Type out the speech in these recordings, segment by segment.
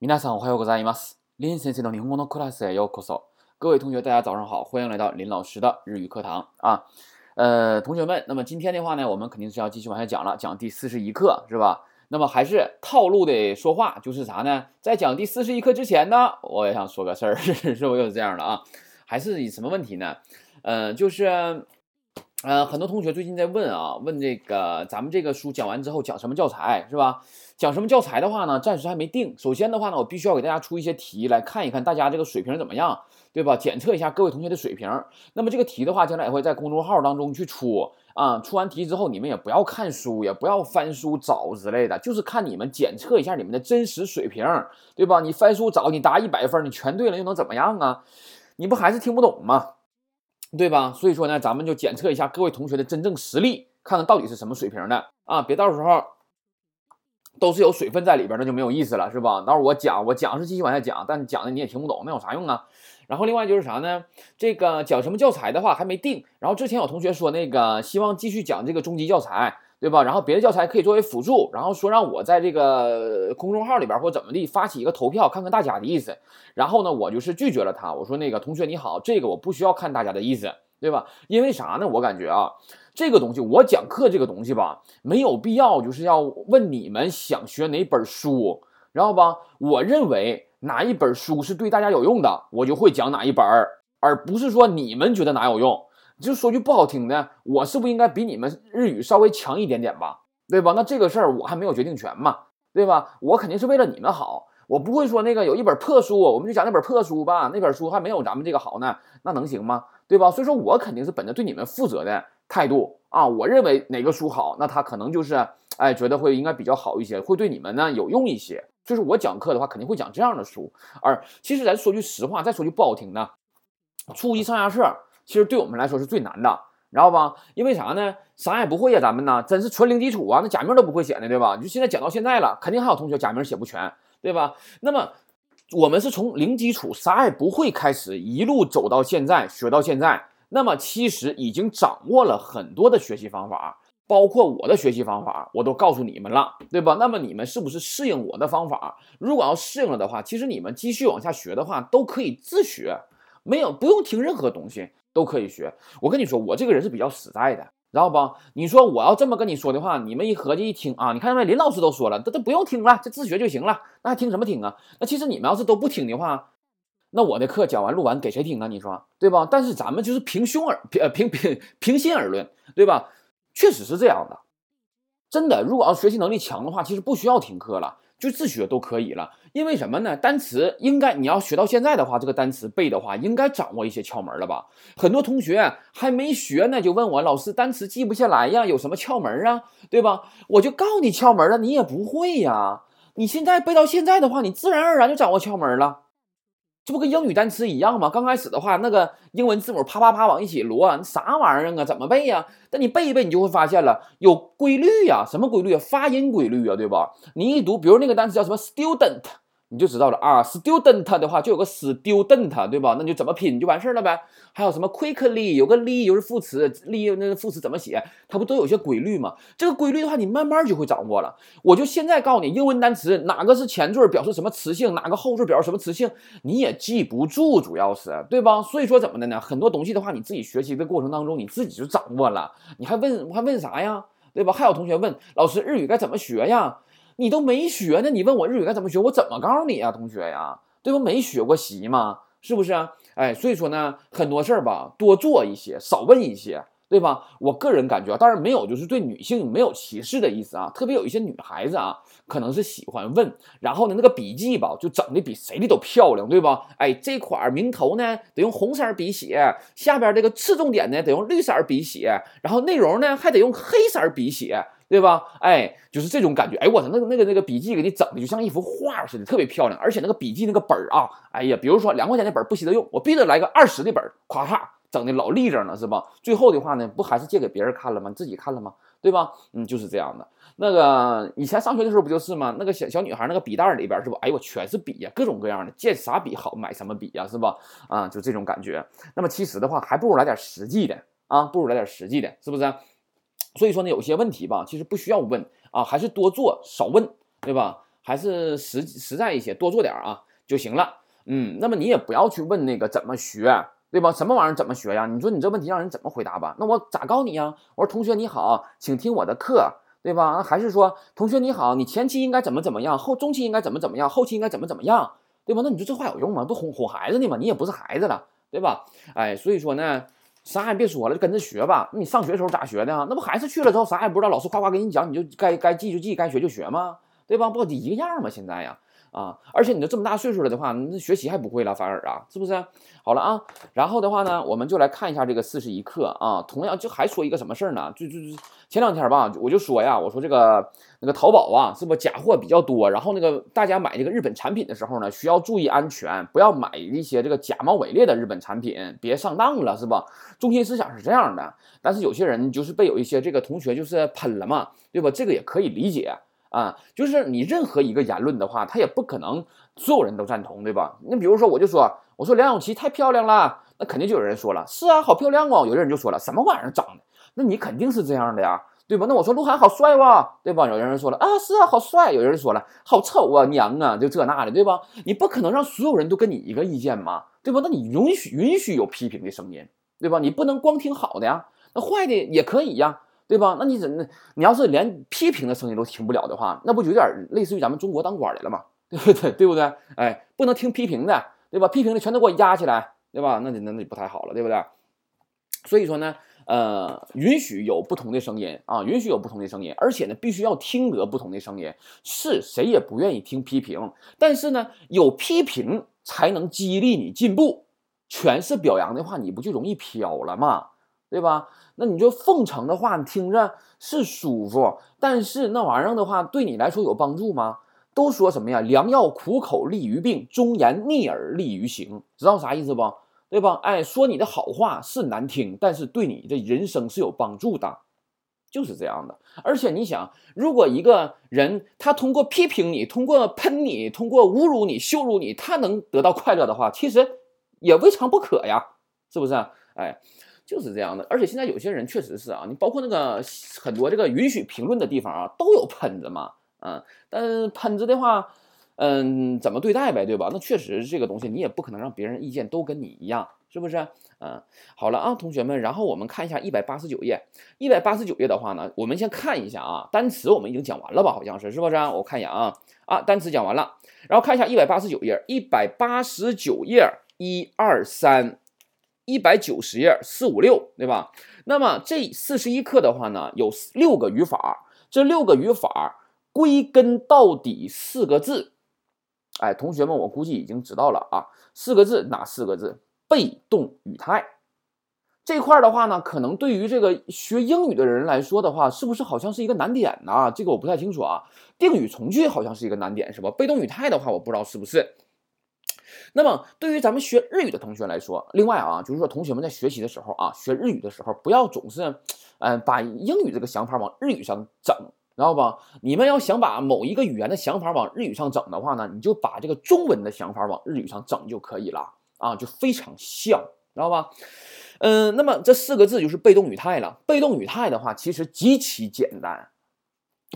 皆さんおはようございます。林先生の日本語のクラスへようこそ。各位同学，大家早上好，欢迎来到林老师的日语课堂啊。呃，同学们，那么今天的话呢，我们肯定是要继续往下讲了，讲第四十一课是吧？那么还是套路的说话，就是啥呢？在讲第四十一课之前呢，我也想说个事儿，是不是又是这样的啊？还是以什么问题呢？呃，就是。 呃，很多同学最近在问啊，问这个咱们这个书讲完之后讲什么教材是吧？讲什么教材的话呢，暂时还没定。首先的话呢，我必须要给大家出一些题来看一看大家这个水平怎么样，对吧？检测一下各位同学的水平。那么这个题的话，将来也会在公众号当中去出啊。出完题之后，你们也不要看书，也不要翻书找之类的，就是看你们检测一下你们的真实水平，对吧？你翻书找，你答一百分，你全对了又能怎么样啊？你不还是听不懂吗？对吧？所以说呢，咱们就检测一下各位同学的真正实力，看看到底是什么水平的啊！别到时候都是有水分在里边，那就没有意思了，是吧？到时候我讲，我讲是继续往下讲，但讲的你也听不懂，那有啥用啊？然后另外就是啥呢？这个讲什么教材的话还没定。然后之前有同学说那个希望继续讲这个中级教材。对吧？然后别的教材可以作为辅助，然后说让我在这个公众号里边或怎么地发起一个投票，看看大家的意思。然后呢，我就是拒绝了他。我说那个同学你好，这个我不需要看大家的意思，对吧？因为啥呢？我感觉啊，这个东西我讲课这个东西吧，没有必要就是要问你们想学哪本书，然后吧，我认为哪一本书是对大家有用的，我就会讲哪一本，而不是说你们觉得哪有用。就说句不好听的，我是不是应该比你们日语稍微强一点点吧？对吧？那这个事儿我还没有决定权嘛，对吧？我肯定是为了你们好，我不会说那个有一本破书，我们就讲那本破书吧，那本书还没有咱们这个好呢，那能行吗？对吧？所以说我肯定是本着对你们负责的态度啊，我认为哪个书好，那他可能就是哎觉得会应该比较好一些，会对你们呢有用一些。就是我讲课的话，肯定会讲这样的书。而其实咱说句实话，再说句不好听的，初一上下册。其实对我们来说是最难的，知道吧？因为啥呢？啥也不会呀，咱们呢，真是纯零基础啊，那假名都不会写呢，对吧？你就现在讲到现在了，肯定还有同学假名写不全，对吧？那么我们是从零基础，啥也不会开始，一路走到现在，学到现在，那么其实已经掌握了很多的学习方法，包括我的学习方法，我都告诉你们了，对吧？那么你们是不是适应我的方法？如果要适应了的话，其实你们继续往下学的话，都可以自学，没有不用听任何东西。都可以学。我跟你说，我这个人是比较实在的，知道不？你说我要这么跟你说的话，你们一合计一听啊，你看没？林老师都说了，这都不用听了，这自学就行了，那还听什么听啊？那其实你们要是都不听的话，那我的课讲完录完给谁听啊？你说对吧？但是咱们就是平胸而平呃平平平心而论，对吧？确实是这样的，真的。如果要学习能力强的话，其实不需要听课了。就自学都可以了，因为什么呢？单词应该你要学到现在的话，这个单词背的话，应该掌握一些窍门了吧？很多同学还没学呢，就问我老师单词记不下来呀，有什么窍门啊？对吧？我就告你窍门了，你也不会呀。你现在背到现在的话，你自然而然就掌握窍门了。这不跟英语单词一样吗？刚开始的话，那个英文字母啪啪啪往一起摞，那啥玩意儿啊？怎么背呀？但你背一背，你就会发现了有规律呀。什么规律啊？发音规律啊，对吧？你一读，比如那个单词叫什么 student。你就知道了啊，student 的话就有个 student，对吧？那你就怎么拼就完事儿了呗。还有什么 quickly，有个 li 又是副词，li 那个副词怎么写？它不都有些规律吗？这个规律的话，你慢慢就会掌握了。我就现在告诉你，英文单词哪个是前缀表示什么词性，哪个后缀表示什么词性，你也记不住，主要是对吧？所以说怎么的呢？很多东西的话，你自己学习的过程当中，你自己就掌握了。你还问我还问啥呀？对吧？还有同学问老师，日语该怎么学呀？你都没学呢，你问我日语该怎么学，我怎么告诉你啊，同学呀，对不？没学过习嘛，是不是啊？哎，所以说呢，很多事儿吧，多做一些，少问一些，对吧？我个人感觉，当然没有，就是对女性没有歧视的意思啊。特别有一些女孩子啊，可能是喜欢问，然后呢，那个笔记吧，就整的比谁的都漂亮，对吧？哎，这块儿名头呢得用红色笔写，下边这个次重点呢得用绿色笔写，然后内容呢还得用黑色笔写。对吧？哎，就是这种感觉。哎，我操，那个那个那个笔记给你整的就像一幅画似的，特别漂亮。而且那个笔记那个本儿啊，哎呀，比如说两块钱的本儿不稀得用，我必须得来个二十的本儿，咵嚓整的老立正了，是吧？最后的话呢，不还是借给别人看了吗？你自己看了吗？对吧？嗯，就是这样的。那个以前上学的时候不就是吗？那个小小女孩那个笔袋里边是吧？哎呦，我全是笔呀，各种各样的，见啥笔好买什么笔呀，是吧？啊，就这种感觉。那么其实的话，还不如来点实际的啊，不如来点实际的，是不是？所以说呢，有些问题吧，其实不需要问啊，还是多做少问，对吧？还是实实在一些，多做点啊就行了。嗯，那么你也不要去问那个怎么学，对吧？什么玩意儿怎么学呀？你说你这问题让人怎么回答吧？那我咋告你呀？我说同学你好，请听我的课，对吧？还是说同学你好，你前期应该怎么怎么样，后中期应该怎么怎么样，后期应该怎么怎么样，对吧？那你说这话有用吗？不哄哄孩子呢吗？你也不是孩子了，对吧？哎，所以说呢。啥也别说了，就跟着学吧。那你上学的时候咋学的？那不还是去了之后啥也不知道，老师夸夸给你讲，你就该该记就记，该学就学吗？对吧？不一个样吗？现在呀。啊，而且你都这么大岁数了的话，那学习还不会了，反而啊，是不是？好了啊，然后的话呢，我们就来看一下这个四十一课啊。同样就还说一个什么事儿呢？就就就前两天吧，我就说呀，我说这个那个淘宝啊，是不假货比较多，然后那个大家买这个日本产品的时候呢，需要注意安全，不要买一些这个假冒伪劣的日本产品，别上当了，是吧？中心思想是这样的，但是有些人就是被有一些这个同学就是喷了嘛，对吧？这个也可以理解。啊，就是你任何一个言论的话，他也不可能所有人都赞同，对吧？那比如说，我就说，我说梁咏琪太漂亮了，那肯定就有人说了，是啊，好漂亮哦。有的人就说了，什么玩意儿长的？那你肯定是这样的呀，对吧？那我说鹿晗好帅哇，对吧？有的人说了，啊，是啊，好帅。有人说了，好丑啊，娘啊，就这那的，对吧？你不可能让所有人都跟你一个意见嘛，对吧？那你允许允许有批评的声音，对吧？你不能光听好的呀，那坏的也可以呀。对吧？那你怎？你要是连批评的声音都听不了的话，那不就有点类似于咱们中国当官的了吗？对不对？对不对？哎，不能听批评的，对吧？批评的全都给我压起来，对吧？那那那就不太好了，对不对？所以说呢，呃，允许有不同的声音啊，允许有不同的声音，而且呢，必须要听得不同的声音。是谁也不愿意听批评，但是呢，有批评才能激励你进步。全是表扬的话，你不就容易飘了吗？对吧？那你就奉承的话，你听着是舒服，但是那玩意儿的话，对你来说有帮助吗？都说什么呀？良药苦口利于病，忠言逆耳利于行，知道啥意思不？对吧？哎，说你的好话是难听，但是对你的人生是有帮助的，就是这样的。而且你想，如果一个人他通过批评你，通过喷你，通过侮辱你、羞辱你，他能得到快乐的话，其实也未尝不可呀，是不是？哎。就是这样的，而且现在有些人确实是啊，你包括那个很多这个允许评论的地方啊，都有喷子嘛，嗯，但是喷子的话，嗯，怎么对待呗，对吧？那确实这个东西你也不可能让别人意见都跟你一样，是不是？嗯，好了啊，同学们，然后我们看一下一百八十九页，一百八十九页的话呢，我们先看一下啊，单词我们已经讲完了吧？好像是，是不是？啊我看一眼啊，啊，单词讲完了，然后看一下一百八十九页，一百八十九页，一二三。一百九十页，四五六，对吧？那么这四十一课的话呢，有六个语法，这六个语法归根到底四个字。哎，同学们，我估计已经知道了啊，四个字哪四个字？被动语态这块的话呢，可能对于这个学英语的人来说的话，是不是好像是一个难点呢？这个我不太清楚啊。定语从句好像是一个难点，是吧？被动语态的话，我不知道是不是。那么，对于咱们学日语的同学来说，另外啊，就是说，同学们在学习的时候啊，学日语的时候，不要总是，嗯，把英语这个想法往日语上整，知道吧？你们要想把某一个语言的想法往日语上整的话呢，你就把这个中文的想法往日语上整就可以了啊，就非常像，知道吧？嗯，那么这四个字就是被动语态了。被动语态的话，其实极其简单，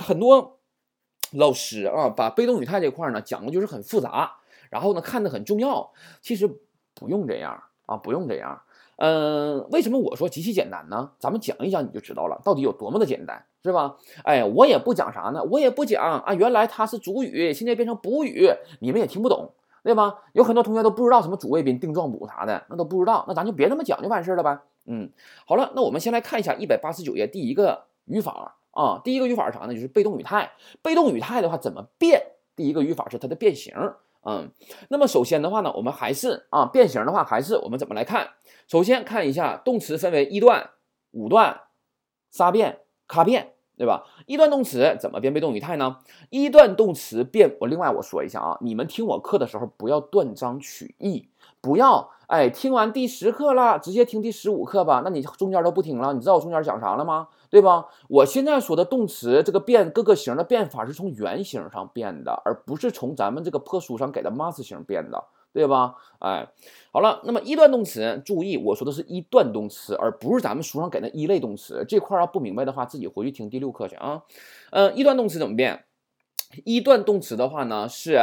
很多老师啊，把被动语态这块呢讲的就是很复杂。然后呢，看的很重要，其实不用这样啊，不用这样。嗯，为什么我说极其简单呢？咱们讲一讲你就知道了，到底有多么的简单，是吧？哎，我也不讲啥呢，我也不讲啊。原来它是主语，现在变成补语，你们也听不懂，对吧？有很多同学都不知道什么主谓宾、定状补啥的，那都不知道，那咱就别那么讲就完事了呗。嗯，好了，那我们先来看一下一百八十九页第一个语法啊，第一个语法是啥呢？就是被动语态。被动语态的话怎么变？第一个语法是它的变形。嗯，那么首先的话呢，我们还是啊变形的话，还是我们怎么来看？首先看一下动词分为一段、五段、仨变、咔变，对吧？一段动词怎么变被动语态呢？一段动词变，我另外我说一下啊，你们听我课的时候不要断章取义，不要哎听完第十课了，直接听第十五课吧，那你中间都不听了，你知道我中间讲啥了吗？对吧？我现在说的动词这个变各个形的变法是从原形上变的，而不是从咱们这个破书上给的 mas 形变的，对吧？哎，好了，那么一段动词，注意我说的是一段动词，而不是咱们书上给的一类动词。这块要不明白的话，自己回去听第六课去啊。嗯，一段动词怎么变？一段动词的话呢，是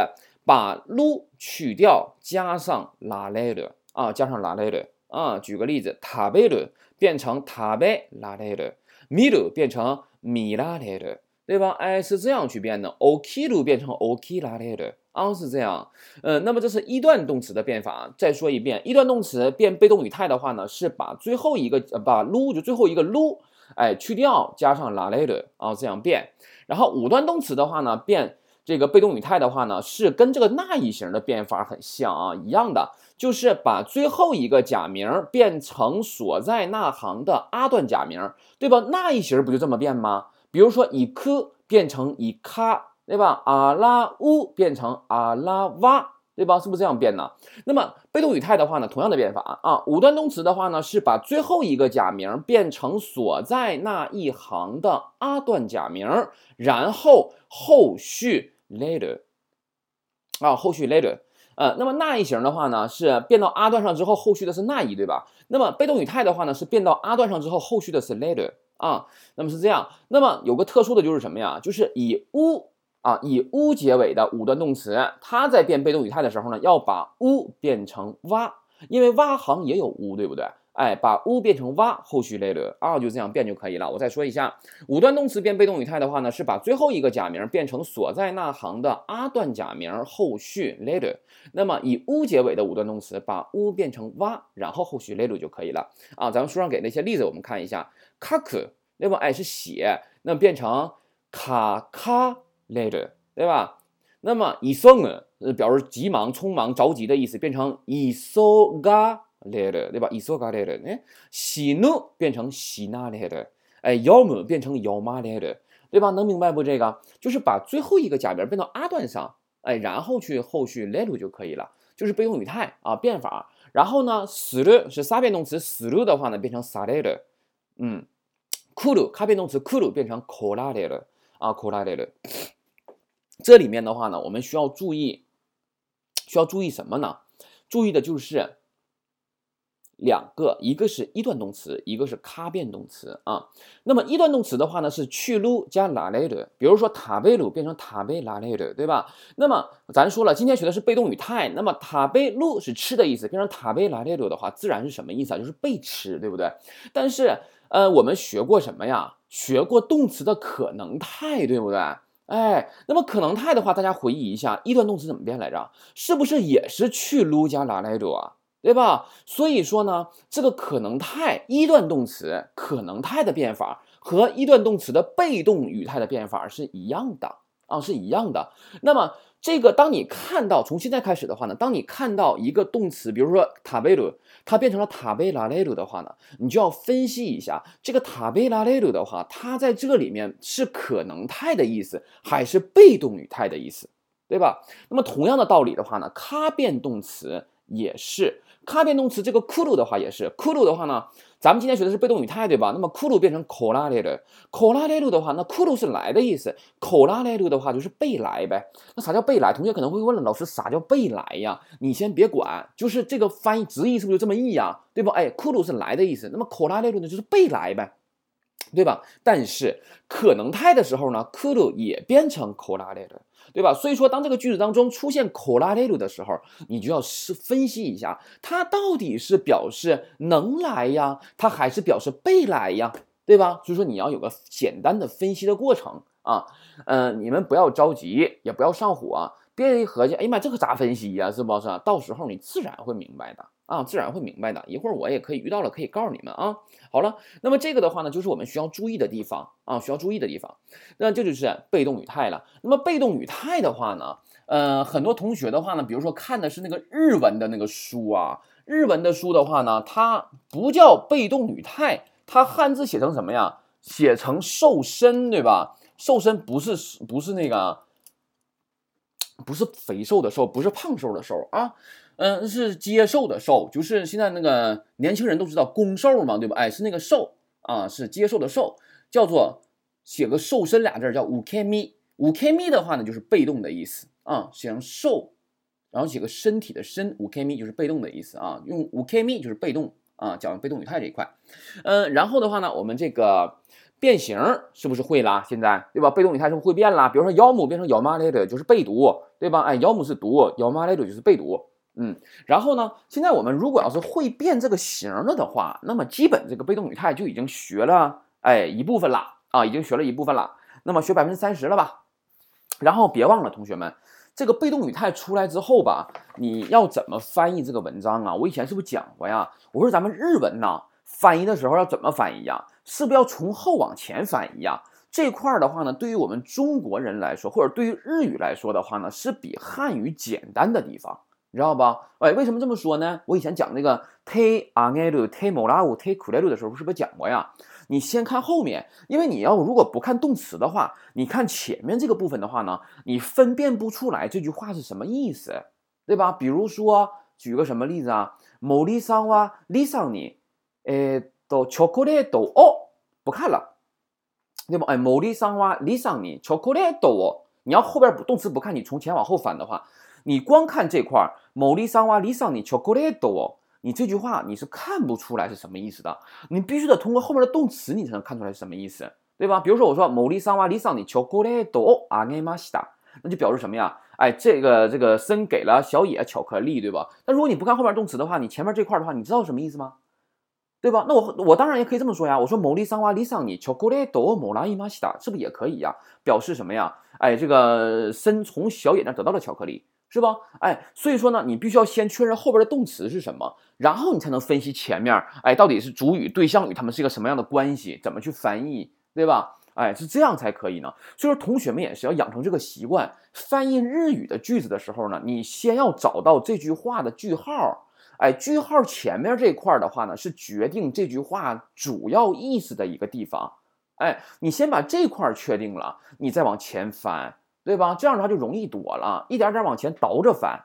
把 lu 去掉，加上拉来的啊，加上拉来的啊。举个例子，塔贝的变成塔贝拉来的，米鲁变成米拉雷的，对吧？哎，是这样去变的。ok 鲁变成 o k i 拉雷的啊，是这样。嗯，那么这是一段动词的变法。再说一遍，一段动词变被动语态的话呢，是把最后一个呃把 lu 就最后一个 lu 哎去掉，加上拉雷的啊，这样变。然后五段动词的话呢，变这个被动语态的话呢，是跟这个那一型的变法很像啊，一样的，就是把最后一个假名变成所在那行的阿段假名，对吧？那一型不就这么变吗？比如说以科变成以卡，对吧？阿拉乌变成阿拉哇。对吧？是不是这样变呢？那么被动语态的话呢，同样的变法啊。五段动词的话呢，是把最后一个假名变成所在那一行的阿段假名，然后后续 later 啊，后续 later 呃，那么那一型的话呢，是变到阿段上之后，后续的是那一，对吧？那么被动语态的话呢，是变到阿段上之后，后续的是 later 啊。那么是这样。那么有个特殊的就是什么呀？就是以 u。啊，以 u 结尾的五段动词，它在变被动语态的时候呢，要把 u 变成 wa，因为 wa 行也有 u，对不对？哎，把 u 变成 wa，后续 later 啊，就这样变就可以了。我再说一下，五段动词变被动语态的话呢，是把最后一个假名变成所在那行的阿段假名，后续 later。那么以 u 结尾的五段动词，把 u 变成 wa，然后后续 later 就可以了。啊，咱们书上给那些例子，我们看一下，kaku，对吧？哎，是写，那变成卡卡。later，对吧？那么以送呢，表示急忙、匆忙、着急的意思，变成 isoga later，对吧？以送嘎 later，哎，喜怒变成喜那 later，哎，要么变成要么 later，对吧？能明白不？这个就是把最后一个假名变到阿段上，哎，然后去后续 later 就可以了，就是被动语态啊变法。然后呢，死了是撒变动词，死了的话呢变成撒 later，嗯，库鲁卡变动词库鲁变成 k o l a later，啊 k o l a later。这里面的话呢，我们需要注意，需要注意什么呢？注意的就是两个，一个是一段动词，一个是卡变动词啊。那么一段动词的话呢，是去鲁加拉雷的，比如说塔贝鲁变成塔贝拉雷的，对吧？那么咱说了，今天学的是被动语态，那么塔贝鲁是吃的意思，变成塔贝拉雷的的话，自然是什么意思啊？就是被吃，对不对？但是呃，我们学过什么呀？学过动词的可能态，对不对？哎，那么可能态的话，大家回忆一下，一段动词怎么变来着？是不是也是去撸加拉来着啊？对吧？所以说呢，这个可能态一段动词可能态的变法和一段动词的被动语态的变法是一样的啊，是一样的。那么。这个，当你看到从现在开始的话呢，当你看到一个动词，比如说塔贝鲁，它变成了塔贝拉雷鲁的话呢，你就要分析一下这个塔贝拉雷鲁的话，它在这里面是可能态的意思，还是被动语态的意思，对吧？那么同样的道理的话呢，咖变动词也是。卡变动词这个库鲁的话也是库鲁的话呢，咱们今天学的是被动语态对吧？那么库鲁变成口拉雷鲁，口拉雷鲁的话，那库鲁是来的意思，口拉雷鲁的话就是被来呗。那啥叫被来？同学可能会问了，老师啥叫被来呀？你先别管，就是这个翻译直译是不是就这么译呀？对不？哎，库鲁是来的意思，那么口拉雷鲁呢就是被来呗。对吧？但是可能态的时候呢，库鲁也变成口拉雷鲁，对吧？所以说，当这个句子当中出现口拉雷鲁的时候，你就要是分析一下，它到底是表示能来呀，它还是表示被来呀，对吧？所以说你要有个简单的分析的过程啊。嗯，你们不要着急，也不要上火啊，别一合计，哎呀妈，这个咋分析呀？是不是？到时候你自然会明白的。啊，自然会明白的。一会儿我也可以遇到了，可以告诉你们啊。好了，那么这个的话呢，就是我们需要注意的地方啊，需要注意的地方。那这就是被动语态了。那么被动语态的话呢，呃，很多同学的话呢，比如说看的是那个日文的那个书啊，日文的书的话呢，它不叫被动语态，它汉字写成什么呀？写成瘦身，对吧？瘦身不是不是那个，不是肥瘦的瘦，不是胖瘦的瘦啊。嗯，是接受的受，就是现在那个年轻人都知道攻受嘛，对吧？哎，是那个受啊，是接受的受，叫做写个瘦身俩字叫五 k me，五 k me 的话呢，就是被动的意思啊，写成受，然后写个身体的身，五 k me 就是被动的意思啊，用五 k me 就是被动啊，讲被动语态这一块。嗯，然后的话呢，我们这个变形是不是会啦？现在对吧？被动语态是不是会变啦？比如说要么变成要么来的就是被读，对吧？哎，要么是读，要么来的就是被读。嗯，然后呢，现在我们如果要是会变这个形了的话，那么基本这个被动语态就已经学了哎一部分了啊，已经学了一部分了。那么学百分之三十了吧？然后别忘了，同学们，这个被动语态出来之后吧，你要怎么翻译这个文章啊？我以前是不是讲过呀？我说咱们日文呢，翻译的时候要怎么翻译呀？是不是要从后往前翻译呀？这块儿的话呢，对于我们中国人来说，或者对于日语来说的话呢，是比汉语简单的地方，你知道吧？哎，为什么这么说呢？我以前讲那个 te anelu te molau te kurelu 的时候，是不是讲过呀？你先看后面，因为你要如果不看动词的话，你看前面这个部分的话呢，你分辨不出来这句话是什么意思，对吧？比如说，举个什么例子啊？某丽桑哇丽桑尼，诶，都巧克力都哦，不看了，对吧？哎，某丽桑哇丽桑尼巧克力都哦，你要后边动词不看，你从前往后翻的话，你光看这块儿，某丽桑哇丽桑尼巧克力都哦。你这句话你是看不出来是什么意思的，你必须得通过后面的动词，你才能看出来是什么意思，对吧？比如说我说某丽桑哇丽桑你巧克力多阿内玛西达，那就表示什么呀？哎，这个这个森给了小野巧克力，对吧？那如果你不看后面动词的话，你前面这块的话，你知道什么意思吗？对吧？那我我当然也可以这么说呀，我说某丽桑哇丽桑你巧克力多某拉伊玛西达，是不是也可以呀？表示什么呀？哎，这个森从小野那得到了巧克力。是吧？哎，所以说呢，你必须要先确认后边的动词是什么，然后你才能分析前面，哎，到底是主语、对象语他们是一个什么样的关系，怎么去翻译，对吧？哎，是这样才可以呢。所以说，同学们也是要养成这个习惯，翻译日语的句子的时候呢，你先要找到这句话的句号，哎，句号前面这块的话呢，是决定这句话主要意思的一个地方，哎，你先把这块确定了，你再往前翻。对吧？这样的话就容易躲了，一点点往前倒着翻。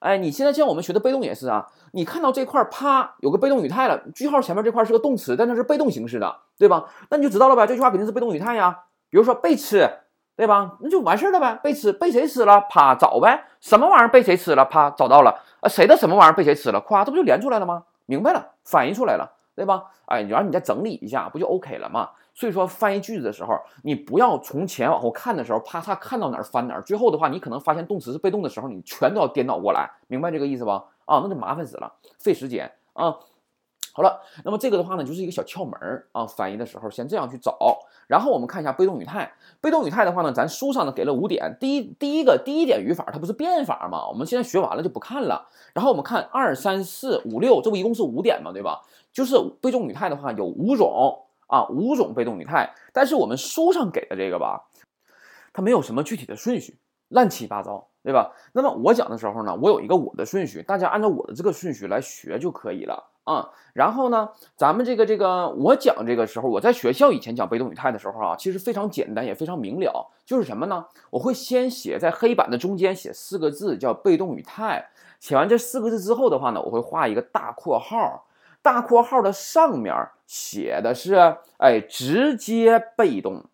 哎，你现在像我们学的被动也是啊，你看到这块啪有个被动语态了，句号前面这块是个动词，但它是被动形式的，对吧？那你就知道了呗，这句话肯定是被动语态呀。比如说被吃，对吧？那就完事儿了呗。被吃，被谁吃了？啪找呗。什么玩意儿被谁吃了？啪找到了。啊，谁的什么玩意儿被谁吃了？咵，这不就连出来了吗？明白了，反映出来了，对吧？哎，然后你再整理一下，不就 OK 了吗？所以说翻译句子的时候，你不要从前往后看的时候，啪嚓看到哪儿翻哪儿。最后的话，你可能发现动词是被动的时候，你全都要颠倒过来，明白这个意思吧？啊，那就麻烦死了，费时间啊。好了，那么这个的话呢，就是一个小窍门儿啊。翻译的时候先这样去找，然后我们看一下被动语态。被动语态的话呢，咱书上呢给了五点。第一，第一个第一点语法，它不是变法吗？我们现在学完了就不看了。然后我们看二三四五六，这不一共是五点嘛，对吧？就是被动语态的话有五种。啊，五种被动语态，但是我们书上给的这个吧，它没有什么具体的顺序，乱七八糟，对吧？那么我讲的时候呢，我有一个我的顺序，大家按照我的这个顺序来学就可以了啊。然后呢，咱们这个这个，我讲这个时候，我在学校以前讲被动语态的时候啊，其实非常简单，也非常明了，就是什么呢？我会先写在黑板的中间写四个字，叫被动语态。写完这四个字之后的话呢，我会画一个大括号。大括号的上面写的是，哎，直接被动。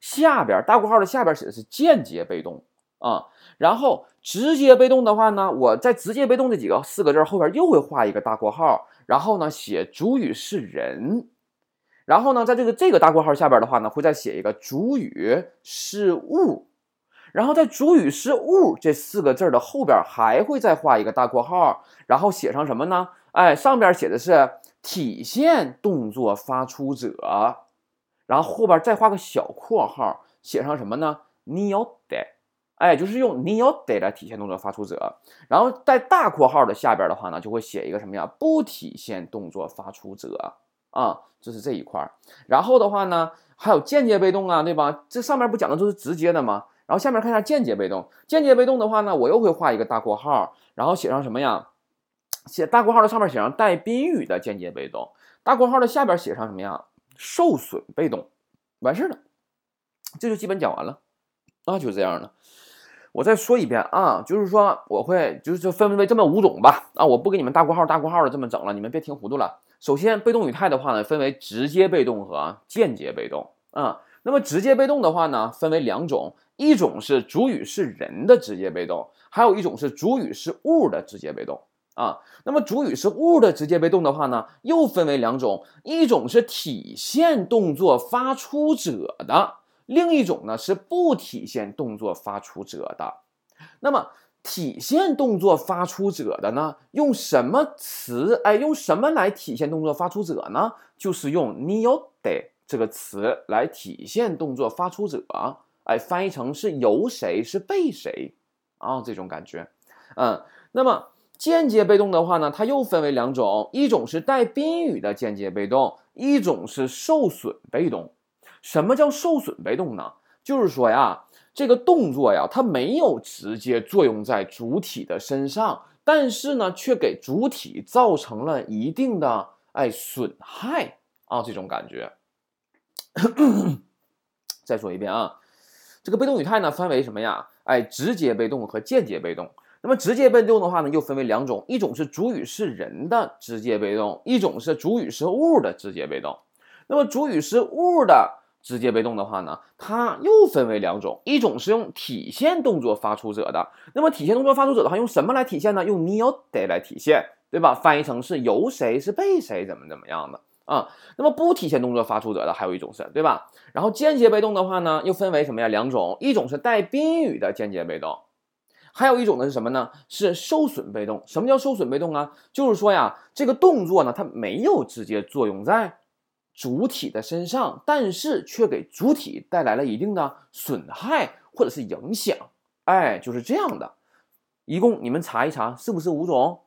下边大括号的下边写的是间接被动啊。然后直接被动的话呢，我在直接被动这几个四个字后边又会画一个大括号，然后呢写主语是人。然后呢，在这个这个大括号下边的话呢，会再写一个主语是物。然后在主语是物这四个字的后边还会再画一个大括号，然后写上什么呢？哎，上边写的是体现动作发出者，然后后边再画个小括号，写上什么呢？你要得，哎，就是用你要得来体现动作发出者。然后在大括号的下边的话呢，就会写一个什么呀？不体现动作发出者啊，这是这一块。然后的话呢，还有间接被动啊，对吧？这上面不讲的都是直接的吗？然后下面看一下间接被动，间接被动的话呢，我又会画一个大括号，然后写上什么呀？写大括号的上面写上带宾语的间接被动，大括号的下边写上什么呀？受损被动，完事儿了，这就基本讲完了啊，就这样的。我再说一遍啊，就是说我会就是分为这么五种吧啊，我不给你们大括号大括号的这么整了，你们别听糊涂了。首先，被动语态的话呢，分为直接被动和间接被动啊。那么直接被动的话呢，分为两种，一种是主语是人的直接被动，还有一种是主语是物的直接被动。啊。那么主语是物的直接被动的话呢，又分为两种，一种是体现动作发出者的，另一种呢是不体现动作发出者的。那么体现动作发出者的呢，用什么词？哎，用什么来体现动作发出者呢？就是用 nio de 这个词来体现动作发出者。哎，翻译成是由谁是被谁啊？这种感觉。嗯，那么间接被动的话呢，它又分为两种，一种是带宾语的间接被动，一种是受损被动。什么叫受损被动呢？就是说呀，这个动作呀，它没有直接作用在主体的身上，但是呢，却给主体造成了一定的哎损害啊，这种感觉。再说一遍啊。这个被动语态呢，分为什么呀？哎，直接被动和间接被动。那么直接被动的话呢，又分为两种，一种是主语是人的直接被动，一种是主语是物的直接被动。那么主语是物的直接被动的话呢，它又分为两种，一种是用体现动作发出者的。那么体现动作发出者的话，用什么来体现呢？用 neo de 来体现，对吧？翻译成是由谁是被谁怎么怎么样的。啊，那么不体现动作发出者的还有一种是，对吧？然后间接被动的话呢，又分为什么呀？两种，一种是带宾语的间接被动，还有一种呢是什么呢？是受损被动。什么叫受损被动啊？就是说呀，这个动作呢，它没有直接作用在主体的身上，但是却给主体带来了一定的损害或者是影响。哎，就是这样的。一共你们查一查，是不是五种？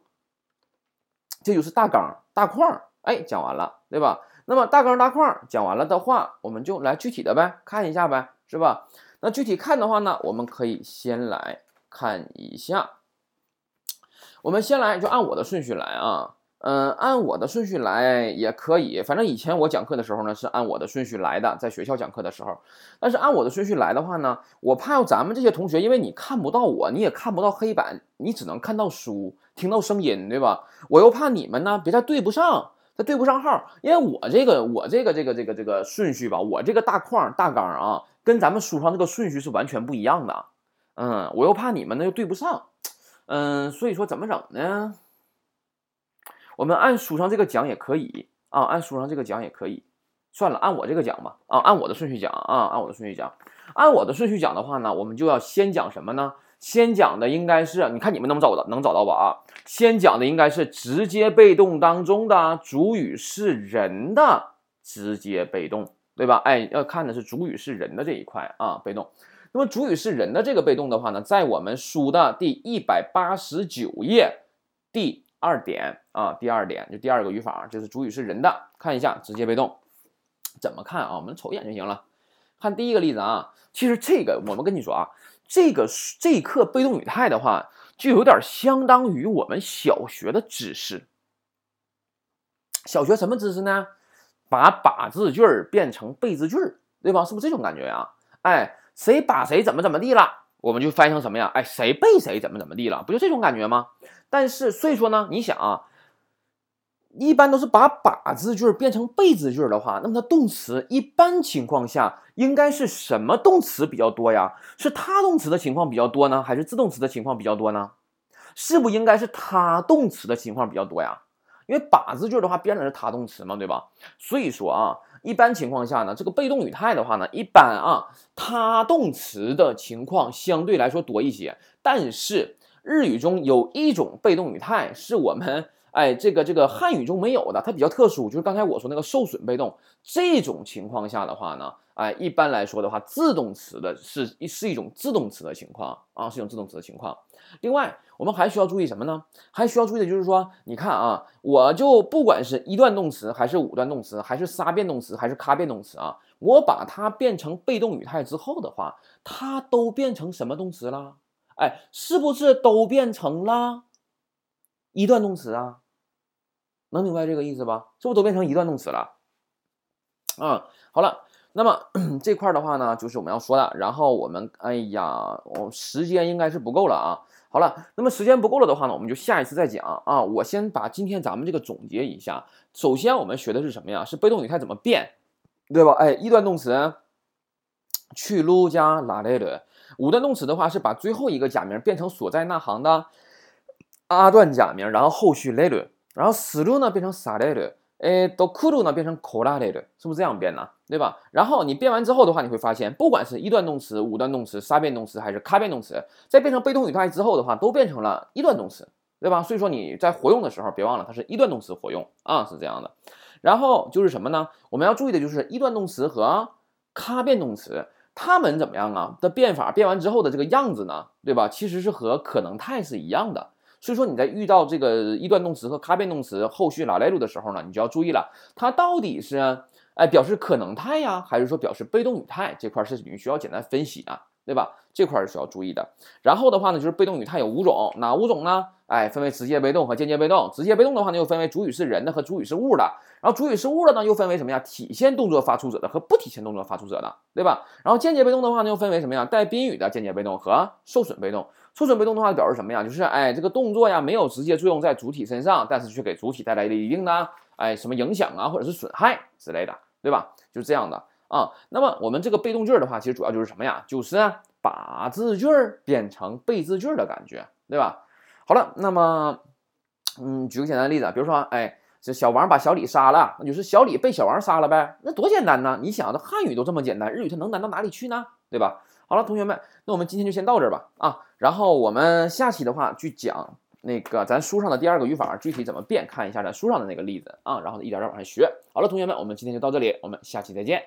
这就是大纲大框。哎，讲完了，对吧？那么大纲大框讲完了的话，我们就来具体的呗，看一下呗，是吧？那具体看的话呢，我们可以先来看一下，我们先来就按我的顺序来啊。嗯，按我的顺序来也可以，反正以前我讲课的时候呢是按我的顺序来的，在学校讲课的时候。但是按我的顺序来的话呢，我怕咱们这些同学，因为你看不到我，你也看不到黑板，你只能看到书，听到声音，对吧？我又怕你们呢，别再对不上。它对不上号，因为我这个我这个这个这个这个顺序吧，我这个大框大纲啊，跟咱们书上这个顺序是完全不一样的。嗯，我又怕你们呢又对不上，嗯，所以说怎么整呢？我们按书上这个讲也可以啊，按书上这个讲也可以。算了，按我这个讲吧，啊，按我的顺序讲啊，按我的顺序讲，按我的顺序讲的话呢，我们就要先讲什么呢？先讲的应该是，你看你们能找到能找到吧？啊，先讲的应该是直接被动当中的主语是人的直接被动，对吧？哎，要看的是主语是人的这一块啊，被动。那么主语是人的这个被动的话呢，在我们书的第一百八十九页第二点啊，第二点就第二个语法，就是主语是人的。看一下直接被动怎么看啊？我们瞅一眼就行了。看第一个例子啊，其实这个我们跟你说啊。这个这一课被动语态的话，就有点相当于我们小学的知识。小学什么知识呢？把把字句变成被字句，对吧？是不是这种感觉呀？哎，谁把谁怎么怎么地了，我们就翻译成什么呀？哎，谁被谁怎么怎么地了，不就这种感觉吗？但是所以说呢，你想啊。一般都是把把字句变成被字句的话，那么它动词一般情况下应该是什么动词比较多呀？是他动词的情况比较多呢，还是自动词的情况比较多呢？是不应该是他动词的情况比较多呀？因为把字句的话变的是他动词嘛，对吧？所以说啊，一般情况下呢，这个被动语态的话呢，一般啊，他动词的情况相对来说多一些。但是日语中有一种被动语态是我们。哎，这个这个汉语中没有的，它比较特殊，就是刚才我说那个受损被动。这种情况下的话呢，哎，一般来说的话，自动词的是是一种自动词的情况啊，是一种自动词的情况。另外，我们还需要注意什么呢？还需要注意的就是说，你看啊，我就不管是一段动词，还是五段动词，还是仨变动词，还是咖变动词啊，我把它变成被动语态之后的话，它都变成什么动词了？哎，是不是都变成了一段动词啊？能明白这个意思吧？是不是都变成一段动词了？啊，好了，那么 这块的话呢，就是我们要说的。然后我们，哎呀，我时间应该是不够了啊。好了，那么时间不够了的话呢，我们就下一次再讲啊。我先把今天咱们这个总结一下。首先，我们学的是什么呀？是被动语态怎么变，对吧？哎，一段动词去鲁加拉雷鲁。五段动词的话是把最后一个假名变成所在那行的阿段假名，然后后续雷鲁，然后思路呢变成撒雷鲁。诶，do kuru 呢变成 kulated，是不是这样变呢？对吧？然后你变完之后的话，你会发现，不管是一段动词、五段动词、三变动词还是咔变动词，在变成被动语态之后的话，都变成了一段动词，对吧？所以说你在活用的时候，别忘了它是一段动词活用啊，是这样的。然后就是什么呢？我们要注意的就是一段动词和咔变动词，它们怎么样啊？的变法变完之后的这个样子呢？对吧？其实是和可能态是一样的。所以说你在遇到这个一段动词和卡变动词后续拉来路的时候呢，你就要注意了，它到底是哎表示可能态呀，还是说表示被动语态？这块是你需要简单分析的，对吧？这块是需要注意的。然后的话呢，就是被动语态有五种，哪五种呢？哎，分为直接被动和间接被动。直接被动的话呢，又分为主语是人的和主语是物的。然后主语是物的呢，又分为什么呀？体现动作发出者的和不体现动作发出者的，对吧？然后间接被动的话呢，又分为什么呀？带宾语的间接被动和受损被动。受损被动的话表示什么呀？就是哎，这个动作呀没有直接作用在主体身上，但是却给主体带来了一定的哎什么影响啊，或者是损害之类的，对吧？就是这样的啊。那么我们这个被动句的话，其实主要就是什么呀？就是把字句变成被字句的感觉，对吧？好了，那么嗯，举个简单的例子，比如说哎，这小王把小李杀了，那就是小李被小王杀了呗，那多简单呢？你想，这汉语都这么简单，日语它能难到哪里去呢？对吧？好了，同学们，那我们今天就先到这儿吧啊，然后我们下期的话去讲那个咱书上的第二个语法具体怎么变，看一下咱书上的那个例子啊，然后一点点往下学。好了，同学们，我们今天就到这里，我们下期再见。